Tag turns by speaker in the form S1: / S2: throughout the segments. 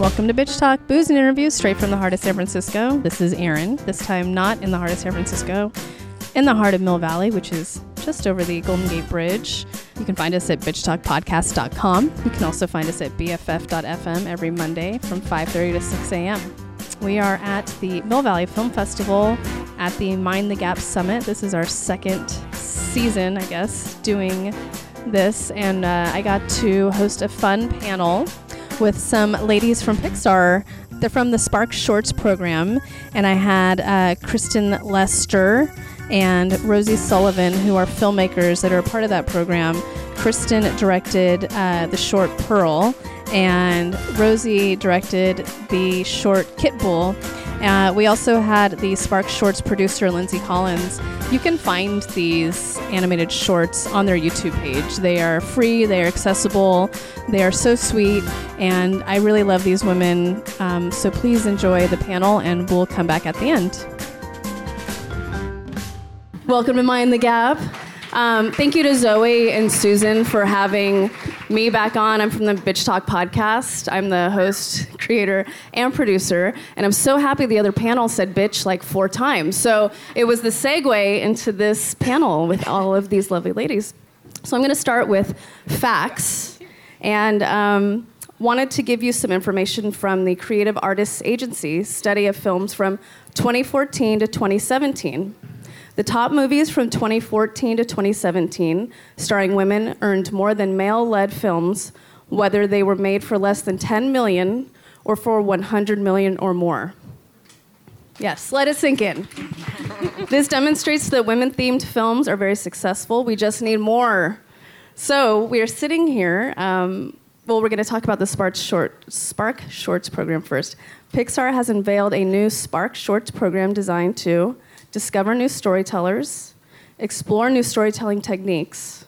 S1: Welcome to Bitch Talk, booze and interviews straight from the heart of San Francisco. This is Erin, this time not in the heart of San Francisco, in the heart of Mill Valley, which is just over the Golden Gate Bridge. You can find us at bitchtalkpodcast.com. You can also find us at bff.fm every Monday from 5.30 to 6 a.m. We are at the Mill Valley Film Festival at the Mind the Gap Summit. This is our second season, I guess, doing this, and uh, I got to host a fun panel with some ladies from Pixar. They're from the Spark Shorts program, and I had uh, Kristen Lester and Rosie Sullivan, who are filmmakers that are a part of that program. Kristen directed uh, the short Purl, and Rosie directed the short Kitbull. Uh, we also had the Spark Shorts producer, Lindsey Collins. You can find these animated shorts on their YouTube page. They are free, they are accessible, they are so sweet, and I really love these women. Um, so please enjoy the panel, and we'll come back at the end. Welcome to Mind the Gap. Um, thank you to Zoe and Susan for having me back on. I'm from the Bitch Talk podcast. I'm the host, creator, and producer. And I'm so happy the other panel said bitch like four times. So it was the segue into this panel with all of these lovely ladies. So I'm going to start with facts. And um, wanted to give you some information from the Creative Artists Agency study of films from 2014 to 2017. The top movies from 2014 to 2017, starring women, earned more than male led films, whether they were made for less than 10 million or for 100 million or more. Yes, let it sink in. this demonstrates that women themed films are very successful. We just need more. So we are sitting here. Um, well, we're going to talk about the Spark, Short, Spark Shorts program first. Pixar has unveiled a new Spark Shorts program designed to discover new storytellers, explore new storytelling techniques,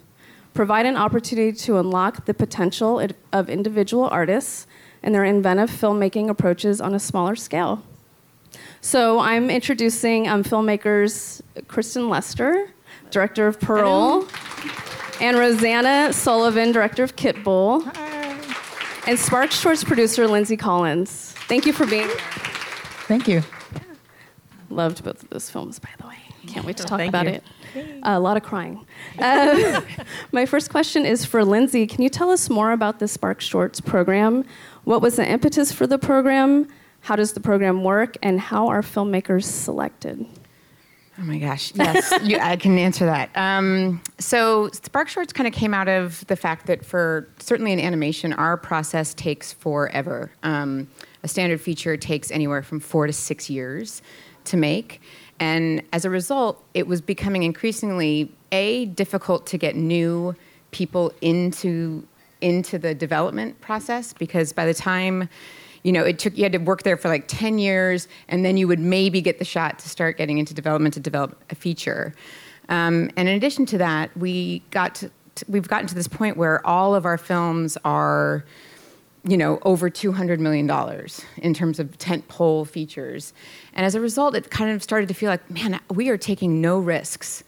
S1: provide an opportunity to unlock the potential of individual artists and their inventive filmmaking approaches on a smaller scale. So I'm introducing um, filmmakers Kristen Lester, director of Purl, and Rosana Sullivan, director of Kitbull, and Spark Shorts producer Lindsey Collins. Thank you for being here.
S2: Thank you.
S1: Loved both of those films, by the way. Can't wait to talk
S2: Thank
S1: about
S2: you.
S1: it. a lot of crying. Uh, my first question is for Lindsey. Can you tell us more about the Spark Shorts program? What was the impetus for the program? How does the program work? And how are filmmakers selected?
S2: Oh my gosh, yes, you, I can answer that. Um, so Spark Shorts kind of came out of the fact that for certainly in animation, our process takes forever. Um, a standard feature takes anywhere from four to six years to make. And as a result, it was becoming increasingly a difficult to get new people into into the development process because by the time you know it took you had to work there for like 10 years and then you would maybe get the shot to start getting into development to develop a feature um, and in addition to that we got to, we've gotten to this point where all of our films are you know, over $200 million in terms of tent pole features. And as a result, it kind of started to feel like, man, we are taking no risks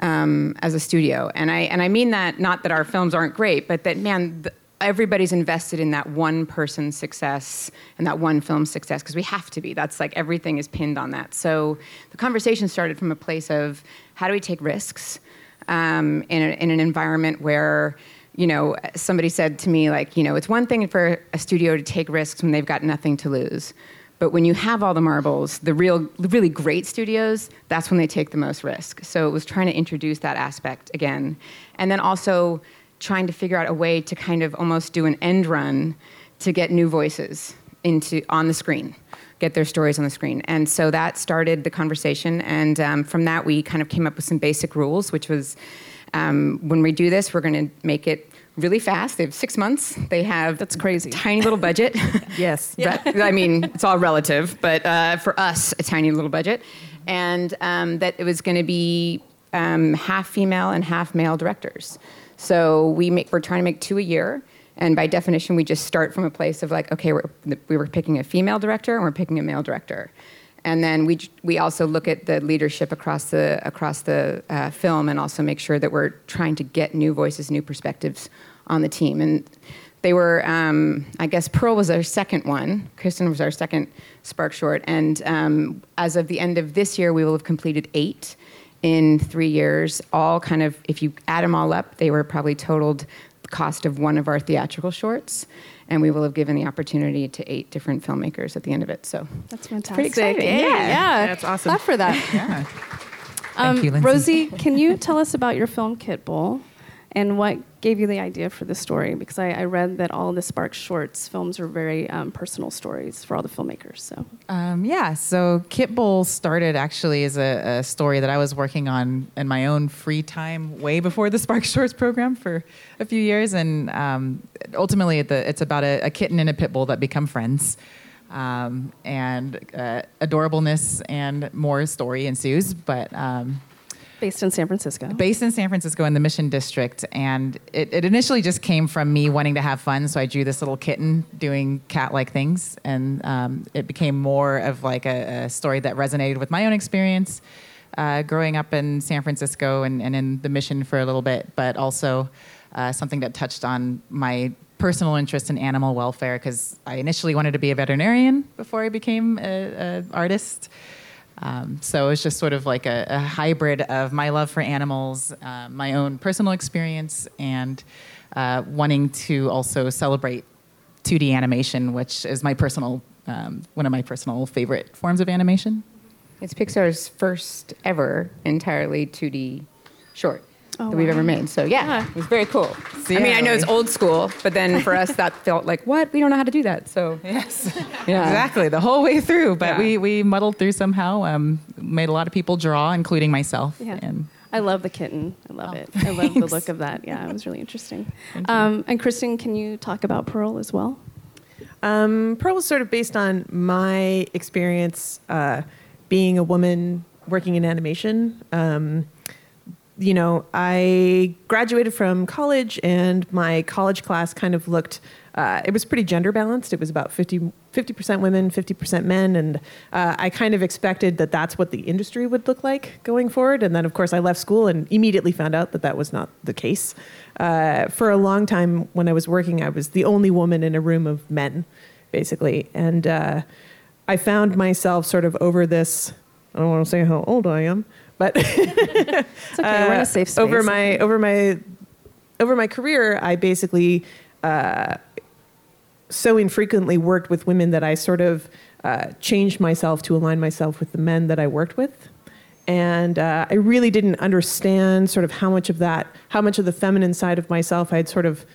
S2: um, as a studio. And I, and I mean that not that our films aren't great, but that, man, everybody's invested in that one person's success and that one film's success because we have to be. That's like everything is pinned on that. So the conversation started from a place of how do we take risks um, in, a, in an environment where you know, somebody said to me, like, you know, it's one thing for a studio to take risks when they've got nothing to lose. But when you have all the marbles, the real, really great studios, that's when they take the most risk. So it was trying to introduce that aspect again. And then also trying to figure out a way to kind of almost do an end run to get new voices into on the screen get their stories on the screen and so that started the conversation and um, from that we kind of came up with some basic rules which was um, when we do this, we're going to make it really fast. They have six months. They have
S1: that's crazy.
S2: Tiny little budget.
S1: yes.
S2: Yeah. I mean, it's all relative, but uh, for us, a tiny little budget, and um, that it was going to be um, half female and half male directors. So we make, we're trying to make two a year. And by definition, we just start from a place of like, okay, we're, we were picking a female director and we're picking a male director and then we we also look at the leadership across the across the uh, film and also make sure that we're trying to get new voices, new perspectives on the team. And they were, um, I guess, Purl was our second one. Kristen was our second Spark Short, and um, as of the end of this year, we will have completed eight in three years. All kind of, if you add them all up, they were probably totaled cost of one of our theatrical shorts, and we will have given the opportunity to eight different filmmakers at the end of it. So
S1: That's fantastic.
S2: pretty exciting.
S1: Yay,
S2: Yeah.
S1: yeah.
S3: That's awesome.
S1: Clap for that.
S4: Yeah.
S1: Um,
S4: Thank you, Lindsey.
S1: Rosie, can you tell us about your film Kitbull and what gave you the idea for the story? Because I, I read that all the Spark Shorts films are very um, personal stories for all the filmmakers. So
S4: Um, yeah, so Kit started actually as a, a story that I was working on in my own free time way before the Spark Shorts program for a few years. And um, ultimately, the, it's about a, a kitten and a pit bull that become friends. Um, and uh, adorableness and more story ensues. But um,
S1: based in San Francisco.
S4: based in San Francisco in the Mission District, and it, it initially just came from me wanting to have fun. So I drew this little kitten doing cat-like things, and um, it became more of like a, a story that resonated with my own experience uh, growing up in San Francisco and, and in the Mission for a little bit, but also uh, something that touched on my personal interest in animal welfare because I initially wanted to be a veterinarian before I became an artist. Um, so it's just sort of like a, a hybrid of my love for animals, uh, my own personal experience, and uh, wanting to also celebrate 2D animation, which is my personal um, one of my personal favorite forms of animation.
S2: it's Pixar's first ever entirely 2D short
S1: Oh,
S2: that we've
S1: wow.
S2: ever made. So yeah,
S1: Yeah.
S2: it was very cool.
S4: So,
S2: I mean, I know it's old school, but then for us that felt like what we don't know how to do that. So
S4: Yes,
S2: yeah,
S4: exactly the whole way through. But
S2: Yeah.
S4: we we muddled through somehow. Um, made a lot of people draw, including myself.
S1: Yeah.
S4: And
S1: I love the kitten. I love
S4: Oh,
S1: it. I love the look of that. Yeah, it was really interesting. Um, and Kristen, can you talk about Purl as well?
S3: Um, Purl was sort of based on my experience uh, being a woman working in animation. Um, you know, I graduated from college, and my college class kind of looked. Uh, it was pretty gender balanced. It was about 50 percent women, fifty percent men, and uh, I kind of expected that that's what the industry would look like going forward. And then, of course, I left school and immediately found out that that was not the case. Uh, for a long time, when I was working, I was the only woman in a room of men, basically, and uh, I found myself sort of over this. I don't want to say how old I am, but
S1: It's okay. We're in
S3: uh,
S1: a safe space.
S3: over my over my over my career i basically uh, so infrequently worked with women that i sort of uh, changed myself to align myself with the men that i worked with and uh, i really didn't understand sort of how much of that how much of the feminine side of myself i had sort of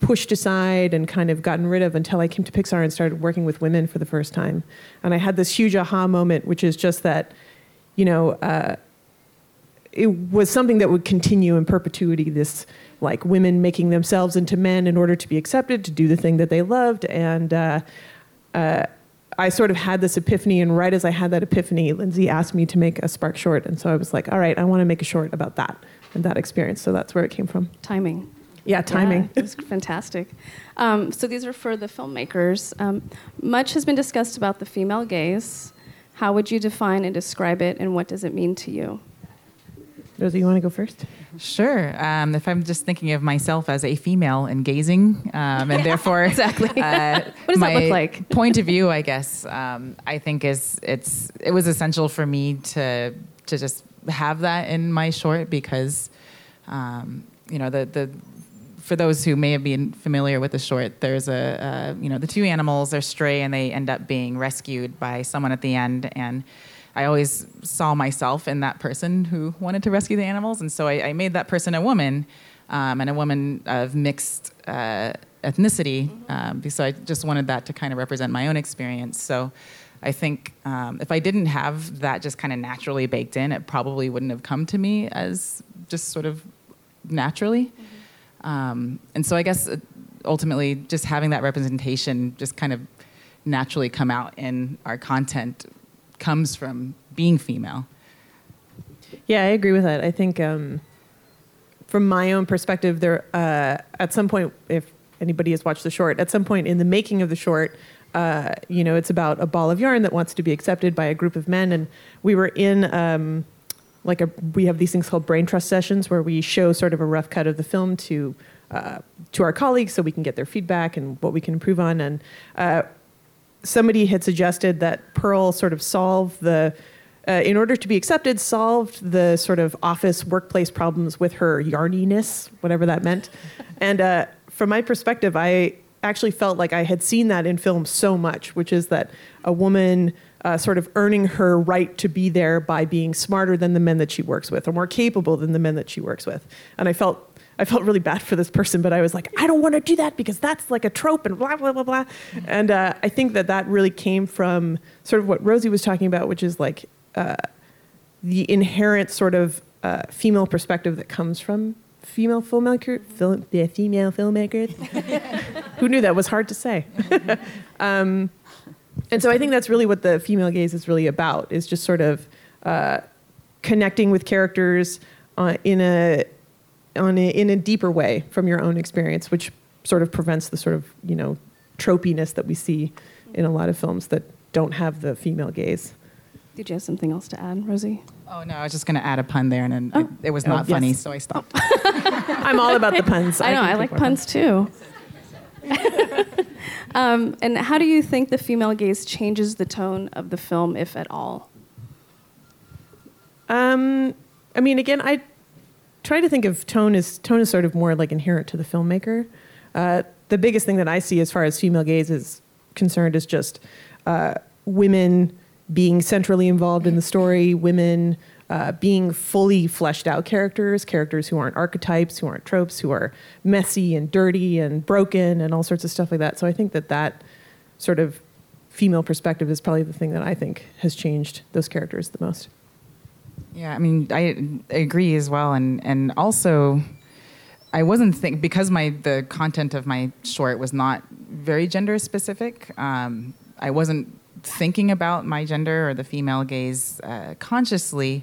S3: pushed aside and kind of gotten rid of until I came to Pixar and started working with women for the first time. And I had this huge aha moment, which is just that, you know, uh, it was something that would continue in perpetuity this like women making themselves into men in order to be accepted to do the thing that they loved and uh, uh, i sort of had this epiphany and right as i had that epiphany lindsey asked me to make a spark short and so i was like all right i want to make a short about that and that experience so that's where it came from
S1: timing.
S3: yeah timing
S1: Yeah, it was fantastic. Um, so these are for the filmmakers. Um, much has been discussed about the female gaze. How would you define and describe it, and what does it mean to you?
S3: Rosie you want to go first
S4: Sure. Um, if I'm just thinking of myself as a female and gazing, um, and therefore
S1: exactly.
S4: uh,
S1: What does that look like?
S4: point of view, I guess, um, I think is it's it was essential for me to to just have that in my short because um, you know the the for those who may have been familiar with the short, there's a uh, you know the two animals are stray and they end up being rescued by someone at the end and. I always saw myself in that person who wanted to rescue the animals, and so I, I made that person a woman, um, and a woman of mixed uh, ethnicity. Um, so I just wanted that to kind of represent my own experience. So I think um, if I didn't have that just kind of naturally baked in, it probably wouldn't have come to me as just sort of naturally. Um, and so I guess uh, ultimately, just having that representation just kind of naturally come out in our content comes from being female.
S3: Yeah, I agree with that. I think um, from my own perspective, there uh, at some point, if anybody has watched the short, at some point in the making of the short, uh, you know, it's about a ball of yarn that wants to be accepted by a group of men, and we were in. Um, like a, we have these things called brain trust sessions where we show sort of a rough cut of the film to uh, to our colleagues so we can get their feedback and what we can improve on. And uh, somebody had suggested that Purl sort of solve the, uh, in order to be accepted, solved the sort of office workplace problems with her yarniness, whatever that meant. and uh, from my perspective, I actually felt like I had seen that in film so much, which is that a woman uh, sort of earning her right to be there by being smarter than the men that she works with or more capable than the men that she works with. And I felt I felt really bad for this person, but I was like, I don't want to do that because that's like a trope and blah, blah, blah, blah. And uh, I think that that really came from sort of what Rosie was talking about, which is like uh, the inherent sort of uh, female perspective that comes from female filmmaker, female filmmakers. Who knew that was hard to say? um, and so I think that's really what the female gaze is really about, is just sort of uh, connecting with characters uh, in a on a, in a deeper way from your own experience, which sort of prevents the sort of you know tropiness that we see in a lot of films that don't have the female gaze.
S1: Did you have something else to add, Rosie?
S4: Oh no, I was just going to add a pun there, and then
S1: Oh.
S4: it, it was
S3: Oh,
S4: not funny,
S3: yes.
S4: so I stopped.
S3: I'm all about the puns.
S1: I know,
S3: can
S1: I like
S3: more
S1: puns too. um, and how do you think the female gaze changes the tone of the film, if at all?
S3: Um, I mean, again, I try to think of tone as tone is sort of more like inherent to the filmmaker. Uh, the biggest thing that I see as far as female gaze is concerned is just uh, women being centrally involved in the story, women uh, being fully fleshed out characters, characters who aren't archetypes, who aren't tropes, who are messy and dirty and broken and all sorts of stuff like that. So I think that that sort of female perspective is probably the thing that I think has changed those characters the most.
S4: Yeah, I mean, I, I agree as well, and and also, I wasn't think because my the content of my short was not very gender specific. Um, I wasn't thinking about my gender or the female gaze uh, consciously,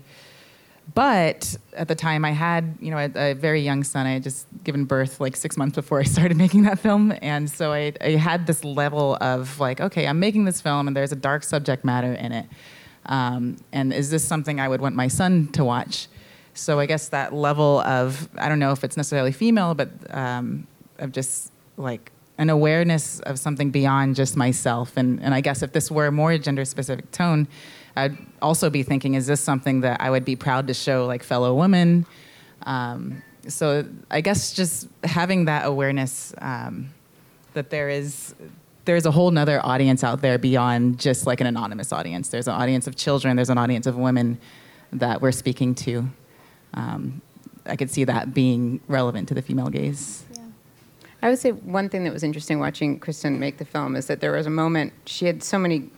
S4: but at the time I had you know a, a very young son. I had just given birth like six months before I started making that film, and so I, I had this level of like, okay, I'm making this film, and there's a dark subject matter in it. Um, and is this something I would want my son to watch? So I guess that level of I don't know if it's necessarily female, but um, of just like an awareness of something beyond just myself. And and I guess if this were a more gender specific tone, I'd also be thinking, is this something that I would be proud to show like fellow women? Um, so I guess just having that awareness um, that there is there's a whole nother audience out there beyond just like an anonymous audience. There's an audience of children. There's an audience of women that we're speaking to. Um, I could see that being relevant to the female gaze. Yeah.
S2: I would say one thing that was interesting watching Kristen make the film is that there was a moment she had so many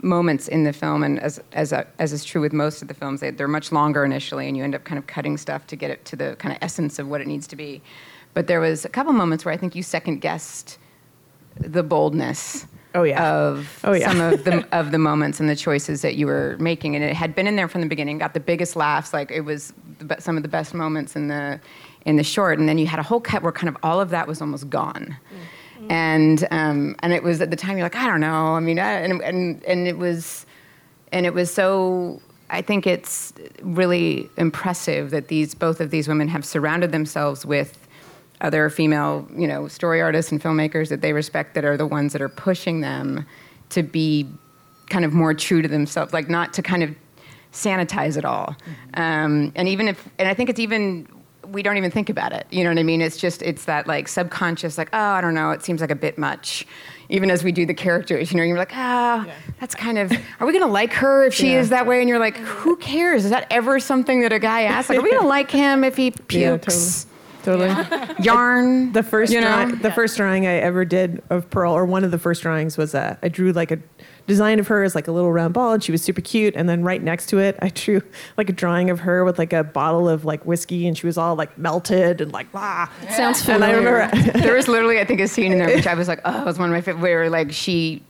S2: moments in the film, and as as a, as is true with most of the films, they, they're much longer initially, and you end up kind of cutting stuff to get it to the kind of essence of what it needs to be. But there was a couple moments where I think you second guessed the boldness
S3: Oh, yeah.
S2: of
S3: Oh, yeah.
S2: some of the of the moments and the choices that you were making, and it had been in there from the beginning. Got the biggest laughs, like it was the, some of the best moments in the in the short, and then you had a whole cut where kind of all of that was almost gone. And um, and it was at the time you're like I don't know I mean I, and and and it was and it was so I think it's really impressive that these both of these women have surrounded themselves with other female, you know, story artists and filmmakers that they respect that are the ones that are pushing them to be kind of more true to themselves, like not to kind of sanitize it all. Um, and even if, and I think it's even, we don't even think about it. You know what I mean? It's just, it's that like subconscious, like, oh, I don't know, it seems like a bit much. Even as we do the characters, you know, you're like, ah, that's kind of, are we gonna like her if she
S3: Yeah.
S2: is that way? And you're like, who cares? Is that ever something that a guy asks? Like, are we gonna like him if he
S3: Yeah,
S2: pukes?
S3: Totally.
S2: yarn.
S3: The first
S2: you know?
S3: drawing, the first drawing I ever did of Purl, or one of the first drawings was uh, I drew like a design of her as like a little round ball, and she was super cute. And then right next to it, I drew like a drawing of her with like a bottle of like whiskey, and she was all like melted and like ah.
S1: Sounds
S3: And I
S1: familiar.
S3: remember
S2: there was literally, I think, a scene in there which I was like, oh, it was one of my favorite, where like she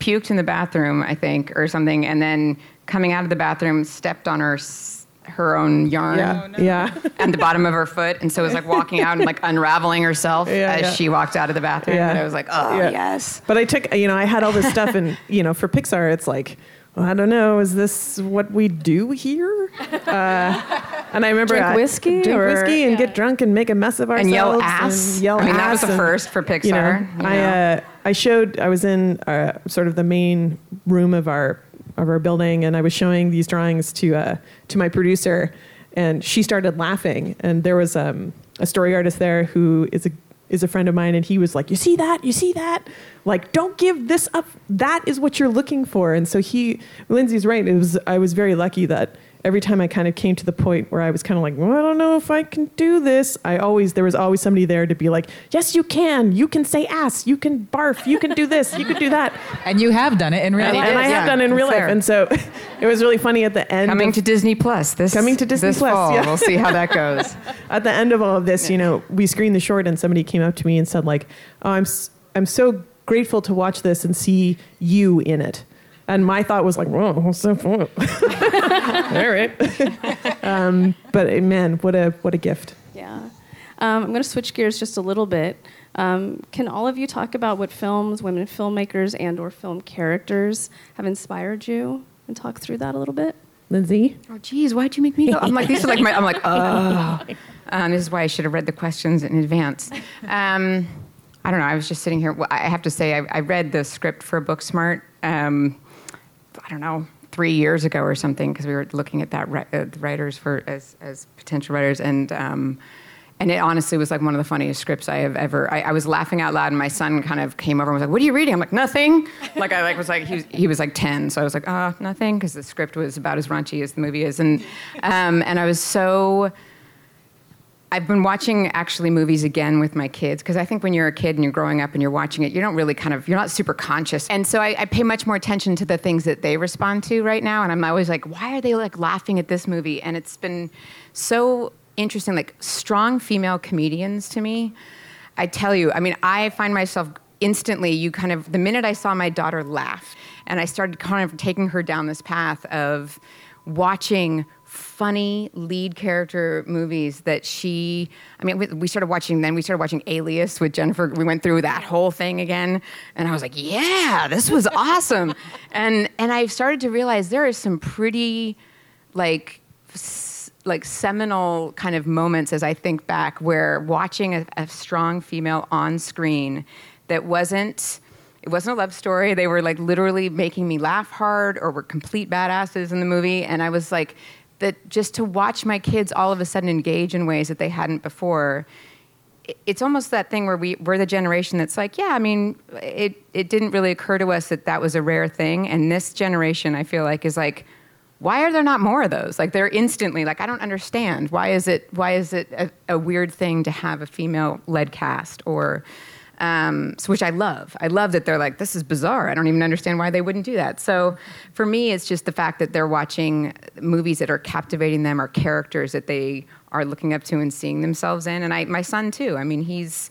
S2: puked in the bathroom, I think, or something, and then coming out of the bathroom, stepped on her s- her own yarn
S3: yeah, yeah,
S2: and the bottom of her foot, and so it was like walking out and like unraveling herself
S3: Yeah,
S2: as
S3: yeah.
S2: she walked out of the bathroom.
S3: Yeah.
S2: And I was like, oh
S3: Yeah.
S2: yes.
S3: But I took, you know, I had all this stuff, and you know, for Pixar, it's like well, I don't know, is this what we do here? Uh, and I remember
S1: Drink
S3: I-
S1: whiskey
S3: drink
S1: or-
S3: whiskey, and
S1: yeah.
S3: get drunk and make a mess of ourselves
S2: And yell ass.
S3: and yell
S2: I mean, that was the
S3: and,
S2: first for Pixar.
S3: You know,
S2: you
S3: I uh, I showed I was in uh, sort of the main room of our of our building, and I was showing these drawings to uh, to my producer, and she started laughing. And there was um, a story artist there who is a is a friend of mine, and he was like, "You see that? You see that? Like, don't give this up. That is what you're looking for." And so he, Lindsey's right. It was I was very lucky that every time I kind of came to the point where I was kind of like, well, I don't know if I can do this. I always there was always somebody there to be like, yes, you can. You can say ass. You can barf. You can do this. You can do that.
S4: And you have done it in real
S2: And
S4: life.
S3: and
S2: did,
S3: I have
S2: yeah,
S3: done it in real
S2: that's
S3: life. And so it was really funny at the end.
S2: Coming
S3: of-
S2: to Disney Plus. This
S3: Coming to Disney
S2: this
S3: Plus,
S2: Fall.
S3: yeah.
S2: We'll see how that goes.
S3: at the end of all of this, you know, we screened the short, and somebody came up to me and said, like, oh, I'm s- I'm so grateful to watch this and see you in it. And my thought was like, whoa, so fun. all right. um, but uh, man, what a what a gift.
S1: Yeah. Um, I'm going to switch gears just a little bit. Um, can all of you talk about what films, women filmmakers, and/or film characters have inspired you, and talk through that a little bit?
S3: Lindsey,
S2: Oh, geez, why'd you make me go? I'm like, these are like my, I'm like, oh. Um, this is why I should have read the questions in advance. Um, I don't know. I was just sitting here. Well, I have to say, I, I read the script for Booksmart, um, I don't know, three years ago or something, because we were looking at that uh, writers for as, as potential writers. And, um, and it honestly was like one of the funniest scripts I have ever. I, I was laughing out loud, and my son kind of came over and was like, "What are you reading?" I'm like, "Nothing." Like I like was like he was, he was like ten, so I was like, "Uh, nothing," because the script was about as raunchy as the movie is, and um, and I was so. I've been watching actually movies again with my kids because I think when you're a kid and you're growing up and you're watching it, you don't really kind of you're not super conscious, and so I, I pay much more attention to the things that they respond to right now, and I'm always like, why are they like laughing at this movie? And it's been so interesting, like strong female comedians to me. I tell you, I mean, I find myself instantly, you kind of, the minute I saw my daughter laugh, and I started kind of taking her down this path of watching funny lead character movies that she i mean we, we started watching then we started watching alias with jennifer we went through that whole thing again and i was like yeah this was awesome and and i started to realize there are some pretty like s- like seminal kind of moments as I think back where watching a, a strong female on screen that wasn't it wasn't a love story. They were like literally making me laugh hard or were complete badasses in the movie. And I was like, that just to watch my kids all of a sudden engage in ways that they hadn't before. It's almost that thing where we, we're the generation that's like, yeah, I mean, it, it didn't really occur to us that that was a rare thing. And this generation, I feel like, is like, why are there not more of those? Like they're instantly like, I don't understand. Why is it why is it a, a weird thing to have a female led cast or um, so which I love. I love that they're like, this is bizarre. I don't even understand why they wouldn't do that. So for me, it's just the fact that they're watching movies that are captivating them or characters that they are looking up to and seeing themselves in. And I, my son too. I mean, he's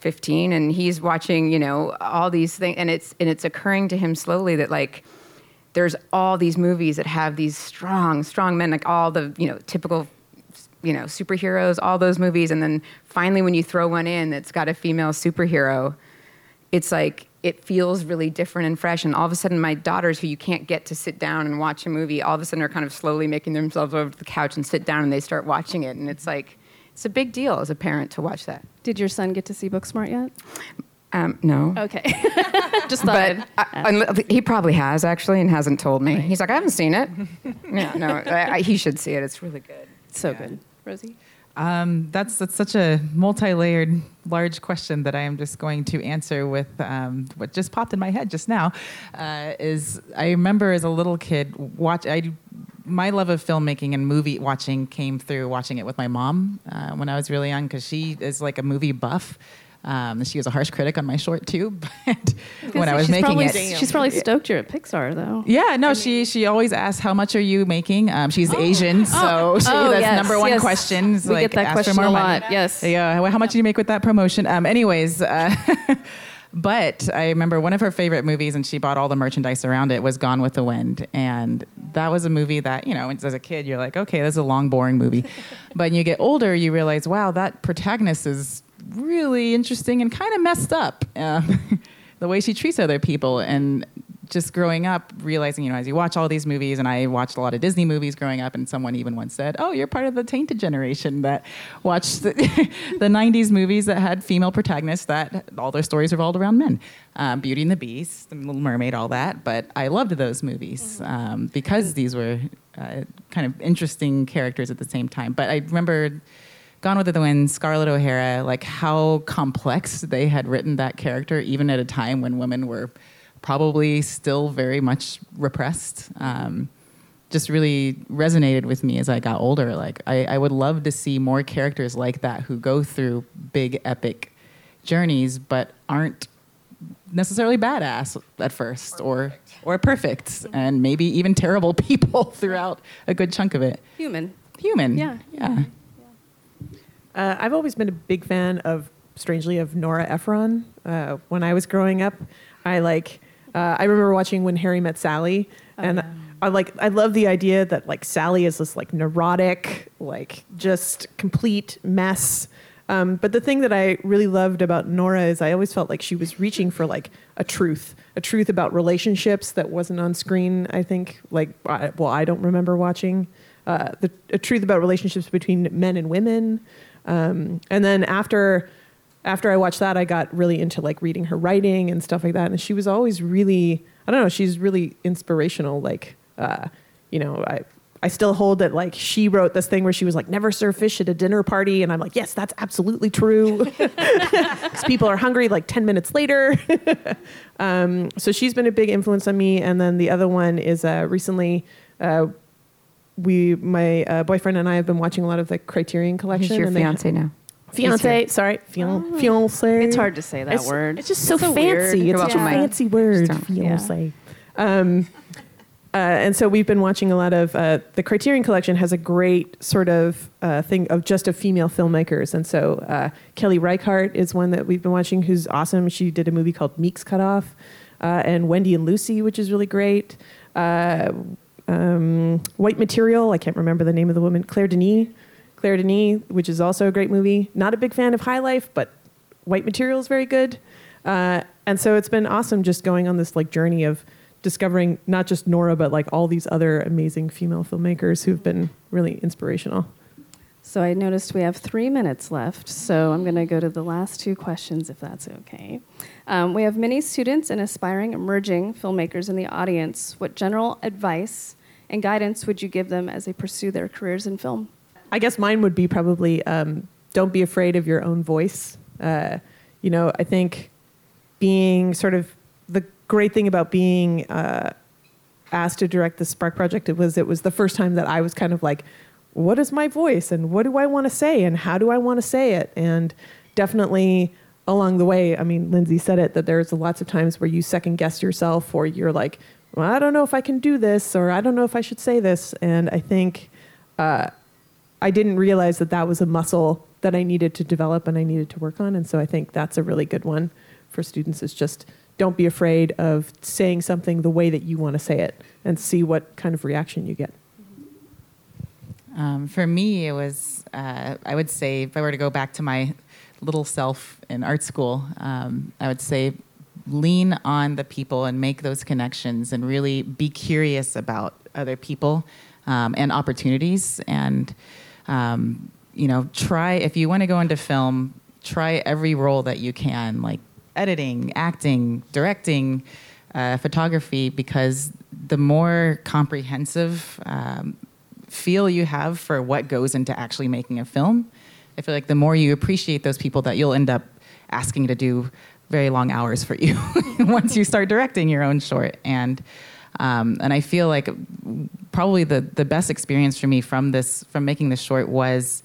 S2: 15 and he's watching, you know, all these things, and it's and it's occurring to him slowly that like there's all these movies that have these strong, strong men, like all the you know typical, you know superheroes, all those movies, and then finally when you throw one in that's got a female superhero, it's like it feels really different and fresh. And all of a sudden, my daughters, who you can't get to sit down and watch a movie, all of a sudden are kind of slowly making themselves over to the couch and sit down and they start watching it, and it's like it's a big deal as a parent to watch that.
S1: Did your son get to see Booksmart yet?
S2: Um, no.
S1: Okay. Just thought.
S2: but I, he probably has actually and hasn't told me. He's like, I haven't seen it. no, no, I, I, he should see it. It's really good.
S1: so good. Rosie?
S4: Um, that's that's such a multi-layered, large question that I am just going to answer with um, what just popped in my head just now. Uh, is I remember as a little kid watch I. My love of filmmaking and movie watching came through watching it with my mom uh, when I was really young because she is like a movie buff. Um, she was a harsh critic on my short too, but when I was making
S1: probably,
S4: it,
S1: She's probably stoked you're at Pixar, though.
S4: yeah, no, she she always asks how much are you making. Um, she's Asian, so she,
S1: Oh,
S4: that's
S1: yes,
S4: number one
S1: yes.
S4: question.
S1: We
S4: like,
S1: get that
S4: ask
S1: question
S4: for more
S1: a
S4: money.
S1: lot, yes.
S4: Yeah. How much do you make with that promotion? Um, anyways. Uh, But I remember one of her favorite movies, and she bought all the merchandise around it, was Gone with the Wind. And that was a movie that, you know, as a kid, you're like, okay, this is a long, boring movie. but when you get older, you realize, wow, that protagonist is really interesting and kind of messed up. Um, the way she treats other people. And just growing up, realizing, you know, as you watch all these movies, and I watched a lot of Disney movies growing up, and someone even once said, "Oh, you're part of the tainted generation that watched the, the '90s movies that had female protagonists that all their stories revolved around men, um, Beauty and the Beast, The Little Mermaid, all that." But I loved those movies um, because these were uh, kind of interesting characters at the same time. But I remember. Gone with the Wind, Scarlett O'Hara, like how complex they had written that character, even at a time when women were probably still very much repressed. Um, just really resonated with me as I got older. Like I, I, would love to see more characters like that who go through big epic journeys, but aren't necessarily badass at first or or perfect, and maybe even terrible people throughout a good chunk of it.
S1: Human.
S4: Human.
S1: Yeah.
S4: Yeah.
S3: Uh, I've always been a big fan of, strangely, of Nora Ephron. Uh, when I was growing up, I like, uh, I remember watching When Harry Met Sally,
S1: Oh,
S3: and I like, I love the idea that like Sally is this like neurotic, like just complete mess. Um, but the thing that I really loved about Nora is I always felt like she was reaching for like a truth, a truth about relationships that wasn't on screen. I think, like, I, well, I don't remember watching uh, the a truth about relationships between men and women. Um, and then after after I watched that, I got really into like reading her writing and stuff like that. And she was always really, I don't know, she's really inspirational. Like, uh, you know, I I still hold that like she wrote this thing where she was like, never serve fish at a dinner party, and I'm like, yes, that's absolutely true. Because people are hungry like ten minutes later. um, so she's been a big influence on me. And then the other one is uh, recently. Uh, we, my uh, boyfriend and I have been watching a lot of the Criterion Collection.
S2: Who's your
S3: and they-
S2: fiance now?
S3: Fiance, sorry, fian- fiance.
S1: It's hard to say that
S3: It's-
S1: word.
S3: It's just so
S1: It's so weird.
S3: fancy.
S2: You're
S3: It's such a
S2: welcome,
S3: fancy word,
S2: Just don't-
S3: fiance. Um, uh, and so we've been watching a lot of uh, the Criterion Collection has a great sort of uh, thing of just of female filmmakers, and so uh, Kelly Reichardt is one that we've been watching, who's awesome. She did a movie called Meek's Cutoff, uh, and Wendy and Lucy, which is really great. Um, White Material, I can't remember the name of the woman, Claire Denis. Claire Denis, which is also a great movie. Not a big fan of High Life, but White Material is very good. Uh, and so it's been awesome just going on this like journey of discovering not just Nora, but like all these other amazing female filmmakers who've been really inspirational.
S1: So I noticed we have three minutes left, so I'm going to go to the last two questions, if that's okay. Um, we have many students and aspiring emerging filmmakers in the audience. What general advice and guidance would you give them as they pursue their careers in film?
S3: I guess mine would be probably um, don't be afraid of your own voice. Uh, you know, I think being sort of the great thing about being uh, asked to direct the Spark Project it was it was the first time that I was kind of like, what is my voice and what do I want to say and how do I want to say it? And definitely along the way, I mean, Lindsey said it that there's lots of times where you second guess yourself or you're like, well, I don't know if I can do this or I don't know if I should say this. And I think. Uh, I didn't realize that that was a muscle that I needed to develop and I needed to work on. And so I think that's a really good one for students is just don't be afraid of saying something the way that you want to say it and see what kind of reaction you get.
S4: Um, for me, it was, uh, I would say, if I were to go back to my little self in art school, um, I would say lean on the people and make those connections and really be curious about other people um, and opportunities. And, um, you know, try, if you want to go into film, try every role that you can, like editing, acting, directing, uh, photography, because the more comprehensive um, feel you have for what goes into actually making a film, I feel like the more you appreciate those people that you'll end up asking to do very long hours for you once you start directing your own short. And um, and I feel like probably the the best experience for me from this from making this short was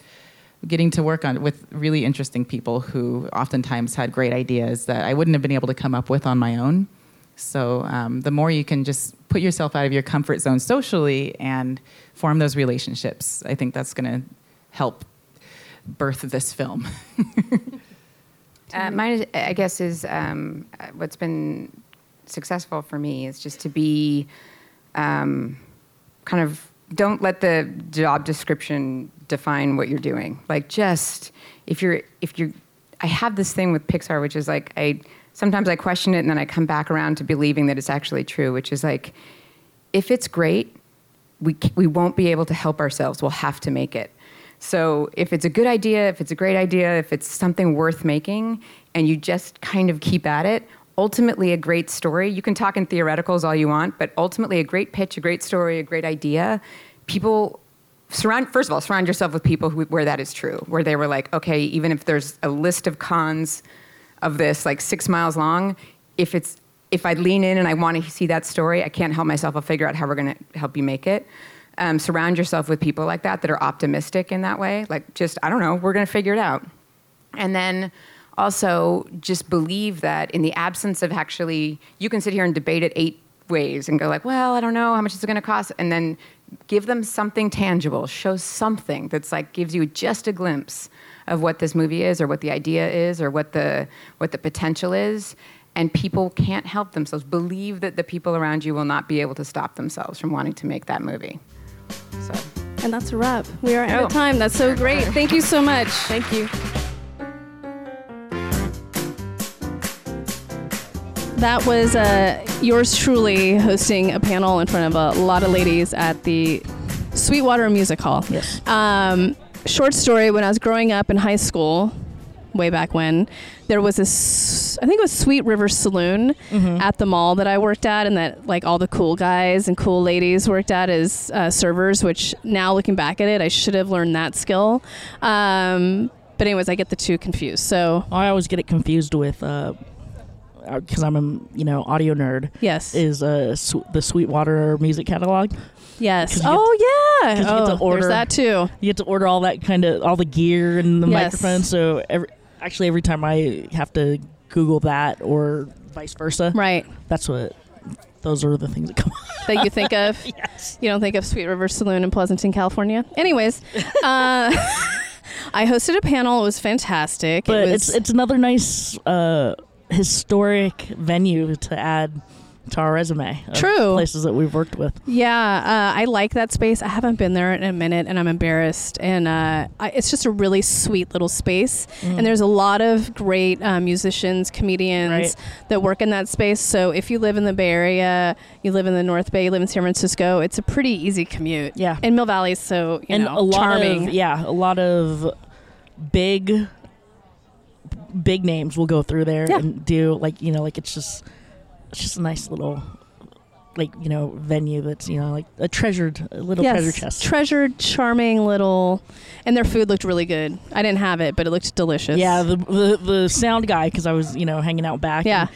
S4: getting to work on with really interesting people who oftentimes had great ideas that I wouldn't have been able to come up with on my own. So um, the more you can just put yourself out of your comfort zone socially and form those relationships, I think that's going to help birth this film.
S2: Uh, mine, is, I guess, is um, what's been successful for me is just to be um, kind of don't let the job description define what you're doing. Like, just if you're if you're, I have this thing with Pixar, which is like I sometimes I question it and then I come back around to believing that it's actually true, which is like, if it's great, we, we won't be able to help ourselves. We'll have to make it. So if it's a good idea, if it's a great idea, if it's something worth making, and you just kind of keep at it, ultimately a great story, you can talk in theoreticals all you want, but ultimately a great pitch, a great story, a great idea, people surround first of all surround yourself with people who, where that is true where they were like okay even if there's a list of cons of this like six miles long if it's if i lean in and i want to see that story i can't help myself i'll figure out how we're going to help you make it um, surround yourself with people like that that are optimistic in that way. Like just i don't know we're going to figure it out. And then also just believe that in the absence of actually you can sit here and debate it eight ways and go like well i don't know how much is it going to cost? And then give them something tangible. Show something that's like gives you just a glimpse of what this movie is or what the idea is or what the what the potential is. And people can't help themselves. Believe that the people around you will not be able to stop themselves from wanting to make that movie so
S1: And that's a wrap. We are out
S2: Oh.
S1: of time. That's so great. Thank you so much.
S3: Thank you.
S1: That was uh, yours truly hosting a panel in front of a lot of ladies at the Sweetwater Music Hall.
S5: Yes.
S1: Um, short story when I was growing up in high school, way back when, there was this, I think it was Sweet River Saloon at the mall that I worked at, and that like all the cool guys and cool ladies worked at as uh, servers, which now looking back at it, I should have learned that skill. Um, but, anyways, I get the two confused. So,
S5: I always get it confused with because I'm a you know audio nerd.
S1: yes.
S5: Is uh the Sweetwater music catalog?
S1: Yes.
S5: 'Cause you get
S1: Oh yeah.
S5: you get
S1: Oh,
S5: to order-
S1: there's that too.
S5: You get to order all that kind of all the gear and the
S1: Yes.
S5: microphone. So every, actually, every time I have to Google that or vice versa,
S1: Right.
S5: that's what. Those are the things that come. up.
S1: That you think of.
S5: yes.
S1: You don't think of Sweet River Saloon in Pleasanton, California. Anyways, uh, I hosted a panel. It was fantastic.
S5: But
S1: it was,
S5: it's it's another nice uh, historic venue to add to our resume. of
S1: True.
S5: places that we've worked with.
S1: yeah. Uh, I like that space. I haven't been there in a minute, and I'm embarrassed. And uh, I, it's just a really sweet little space.
S5: Mm.
S1: And there's a lot of great uh, musicians, comedians
S5: Right.
S1: that work in that space. So if you live in the Bay Area, you live in the North Bay, you live in San Francisco, it's a pretty easy commute.
S5: Yeah.
S1: And Mill Valley is so you
S5: and
S1: know
S5: a lot
S1: charming.
S5: of yeah, a lot of big big names will go through there
S1: Yeah.
S5: and do like you know like it's just it's just a nice little like you know venue that's you know like a treasured a little treasure chest.
S1: Treasured, charming little, and their food looked really good. I didn't have it, but it looked delicious.
S5: yeah, the, the the sound guy because I was you know hanging out back.
S1: Yeah.
S5: and,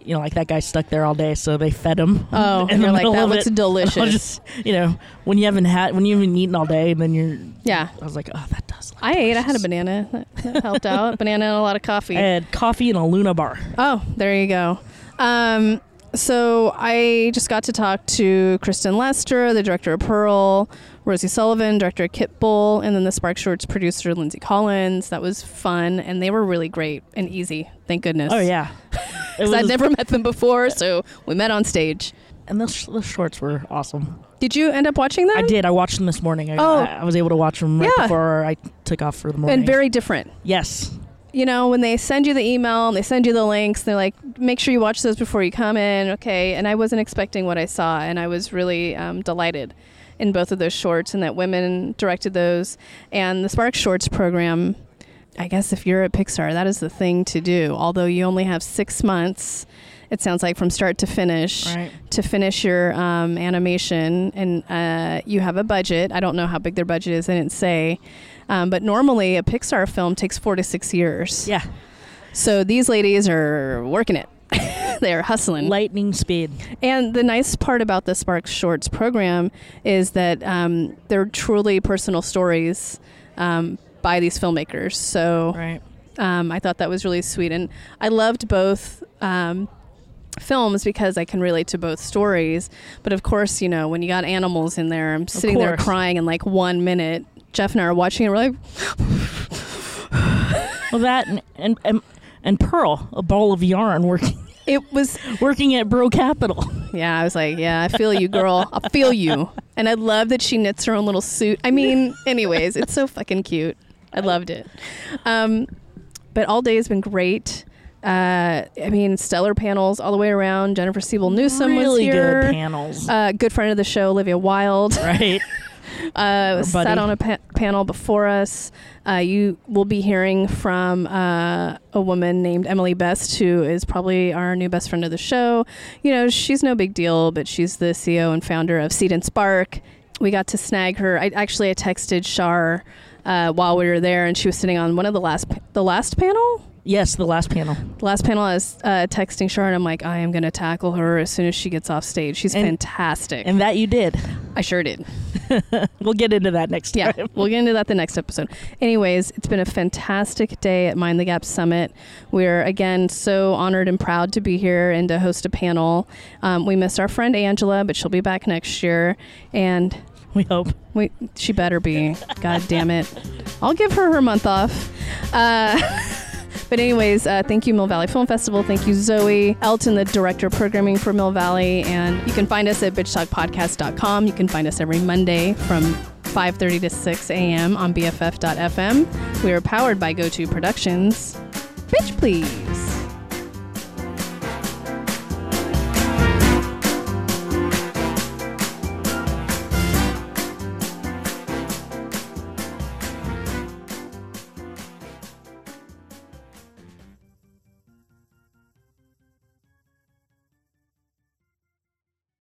S5: you know, like that guy stuck there all day, so they fed him.
S1: Oh, and
S5: the
S1: you're like, that looks
S5: it.
S1: delicious.
S5: Just, you know, when you haven't had, when you haven't eaten all day, then you're.
S1: yeah.
S5: I was like, oh, that does. Look
S1: I ate. I had a banana. That, that helped out. Banana and a lot of coffee.
S5: I had coffee and a Luna bar.
S1: Oh, there you go. Um, so I just got to talk to Kristen Lester, the director of Purl, Rosie Sullivan, director of Kitbull, and then the Spark Shorts producer, Lindsey Collins. That was fun, and they were really great and easy. Thank goodness.
S5: Oh yeah,
S1: Because I'd never met them before, so we met on stage.
S5: and those, those shorts were awesome.
S1: Did you end up watching them?
S5: I did. I watched them this morning. I,
S1: Oh.
S5: I, I was able to watch them right
S1: Yeah.
S5: before I took off for the morning.
S1: And very different.
S5: yes,
S1: you know, when they send you the email and they send you the links, they're like, make sure you watch those before you come in. Okay. And I wasn't expecting what I saw, and I was really um, delighted in both of those shorts and that women directed those. And the Spark Shorts program, I guess if you're at Pixar, that is the thing to do. Although you only have six months, it sounds like from start to finish
S5: right.
S1: to finish your um, animation, and uh, you have a budget. I don't know how big their budget is. I didn't say, um, but normally a Pixar film takes four to six years.
S5: Yeah,
S1: So these ladies are working it. They're hustling.
S5: lightning speed.
S1: And the nice part about the Sparks Shorts program is that um, they're truly personal stories um, by these filmmakers. So
S5: Right.
S1: um, I thought that was really sweet, and I loved both um, films because I can relate to both stories. But of course, you know, when you got animals in there, I'm sitting there crying in like one minute. Jeff and I are watching, it. we're like,
S5: Well, that and and and, and Purl, a ball of yarn, working
S1: it was,
S5: working at Bro Capital.
S1: yeah. I was like, yeah, I feel you, girl. I feel you. And I love that she knits her own little suit. I mean, anyways, it's so fucking cute. I loved it. Um, but all day has been great. Uh, I mean, stellar panels all the way around. Jennifer Siebel Newsom was here.
S5: really good panels.
S1: Uh, good friend of the show, Olivia Wilde,
S5: right.
S1: uh, sat on a pa- panel before us. Uh, you will be hearing from uh, a woman named Emily Best, who is probably our new best friend of the show. You know, she's no big deal, but she's the CEO and founder of Seed and Spark. We got to snag her. I actually I texted Shar uh, while we were there, and she was sitting on one of the last pa- the last panel.
S5: Yes, the last panel.
S1: The last panel, I was uh, texting Shar, and I'm like, I am going to tackle her as soon as she gets off stage. She's
S5: And-
S1: fantastic.
S5: And that you did.
S1: I sure did.
S5: We'll get into that next
S1: Yeah,
S5: time.
S1: we'll get into that the next episode. Anyways, it's been a fantastic day at Mind the Gap Summit. We're again so honored and proud to be here and to host a panel. Um, we missed our friend Angela, but she'll be back next year, and
S5: We hope.
S1: we she better be. God damn it! I'll give her her month off. Uh, But anyways, uh, thank you Mill Valley Film Festival. Thank you Zoe Elton, the director of programming for Mill Valley, and you can find us at bitchtalkpodcast.com. You can find us every Monday from 5:30 to 6 a.m. on BFF.fm. We are powered by GoTo Productions. Bitch, please.